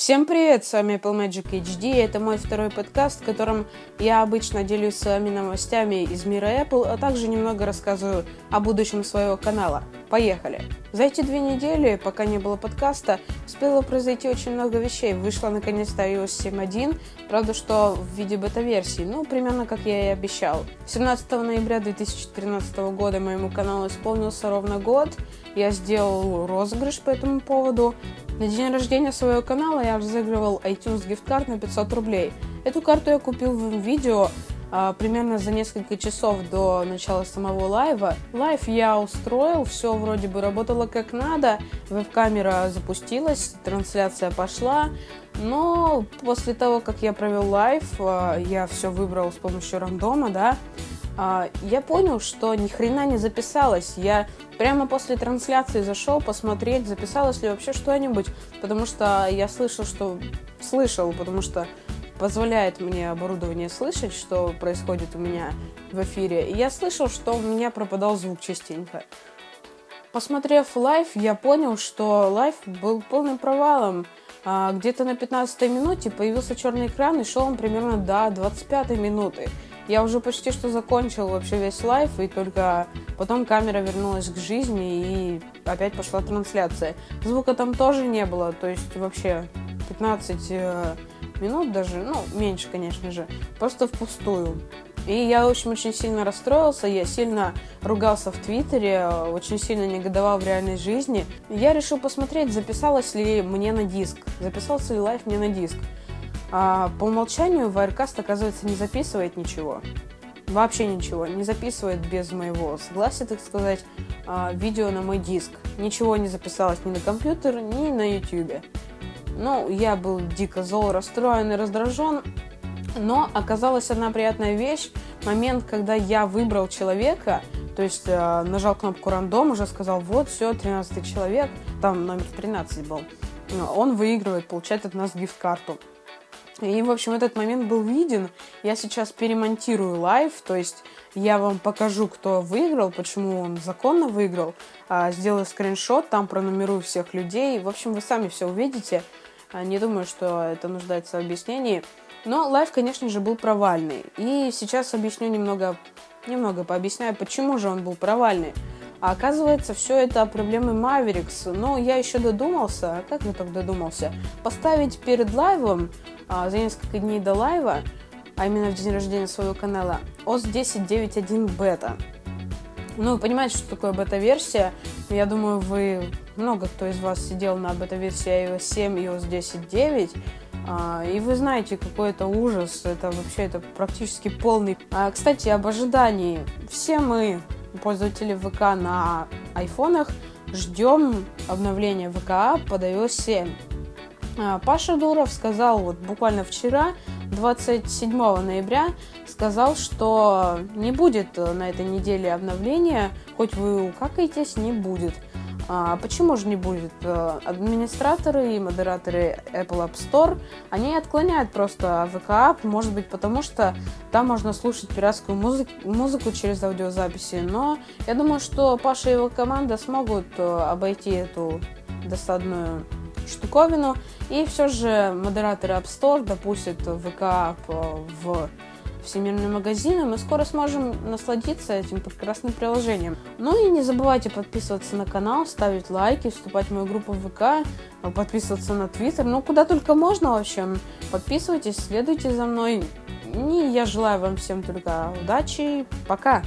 Всем привет, с вами Apple Magic HD, это мой второй подкаст, в котором я обычно делюсь с вами новостями из мира Apple, а также немного рассказываю о будущем своего канала. Поехали! За эти две недели, пока не было подкаста, успело произойти очень много вещей. Вышла наконец-то iOS 7.1, правда, что в виде бета-версии, ну, примерно как я и обещал. 17 ноября 2013 года моему каналу исполнился ровно год, я сделал розыгрыш по этому поводу. На день рождения своего канала я разыгрывал iTunes gift card на 500 рублей. Эту карту я купил в видео а, примерно за несколько часов до начала самого лайва. Лайв я устроил, все вроде бы работало как надо, веб-камера запустилась, трансляция пошла, но после того, как я провел лайв, а, я все выбрал с помощью рандома, да, я понял, что ни хрена не записалось. Я прямо после трансляции зашел посмотреть, записалось ли вообще что-нибудь, потому что я слышал, что слышал, потому что позволяет мне оборудование слышать, что происходит у меня в эфире. И я слышал, что у меня пропадал звук частенько. Посмотрев лайв, я понял, что лайв был полным провалом. А, где-то на 15 минуте появился черный экран, и шел он примерно до 25 минуты. Я уже почти что закончил вообще весь лайв, и только потом камера вернулась к жизни, и опять пошла трансляция. Звука там тоже не было, то есть вообще 15 минут даже, ну, меньше, конечно же, просто впустую. И я, в общем, очень сильно расстроился, я сильно ругался в Твиттере, очень сильно негодовал в реальной жизни. Я решил посмотреть, записалось ли мне на диск, записался ли лайв мне на диск. А по умолчанию Wirecast, оказывается, не записывает ничего. Вообще ничего. Не записывает без моего согласия, так сказать, а, видео на мой диск. Ничего не записалось ни на компьютер, ни на YouTube. Ну, я был дико зол, расстроен и раздражен. Но оказалась одна приятная вещь. Момент, когда я выбрал человека, то есть э, нажал кнопку рандом, уже сказал, вот, все, 13 человек, там номер 13 был, он выигрывает, получает от нас gift-карту. И, в общем, этот момент был виден. Я сейчас перемонтирую лайв, то есть я вам покажу, кто выиграл, почему он законно выиграл. А, сделаю скриншот, там пронумерую всех людей. В общем, вы сами все увидите. А, не думаю, что это нуждается в объяснении. Но лайв, конечно же, был провальный. И сейчас объясню немного, немного пообъясняю, почему же он был провальный. А оказывается, все это проблемы Mavericks. Но я еще додумался, а как я так додумался? Поставить перед лайвом, а, за несколько дней до лайва, а именно в день рождения своего канала, OS 10.9.1 бета. Ну, вы понимаете, что такое бета-версия. Я думаю, вы, много кто из вас сидел на бета-версии iOS 7 и iOS 10.9. А, и вы знаете, какой это ужас. Это вообще это практически полный. А, кстати, об ожидании. Все мы, пользователи ВК на айфонах, ждем обновления ВК под iOS 7. А, Паша Дуров сказал вот буквально вчера, 27 ноября, сказал, что не будет на этой неделе обновления, хоть вы укакаетесь, не будет. А почему же не будет? Администраторы и модераторы Apple App Store, они отклоняют просто АВК, может быть, потому что там можно слушать пиратскую музыку, музыку через аудиозаписи. Но я думаю, что Паша и его команда смогут э, обойти эту досадную штуковину. И все же модераторы App Store допустят ВК в всемирный магазин, и мы скоро сможем насладиться этим прекрасным приложением. Ну и не забывайте подписываться на канал, ставить лайки, вступать в мою группу в ВК, подписываться на Твиттер, ну куда только можно, в общем. Подписывайтесь, следуйте за мной. И я желаю вам всем только удачи. Пока!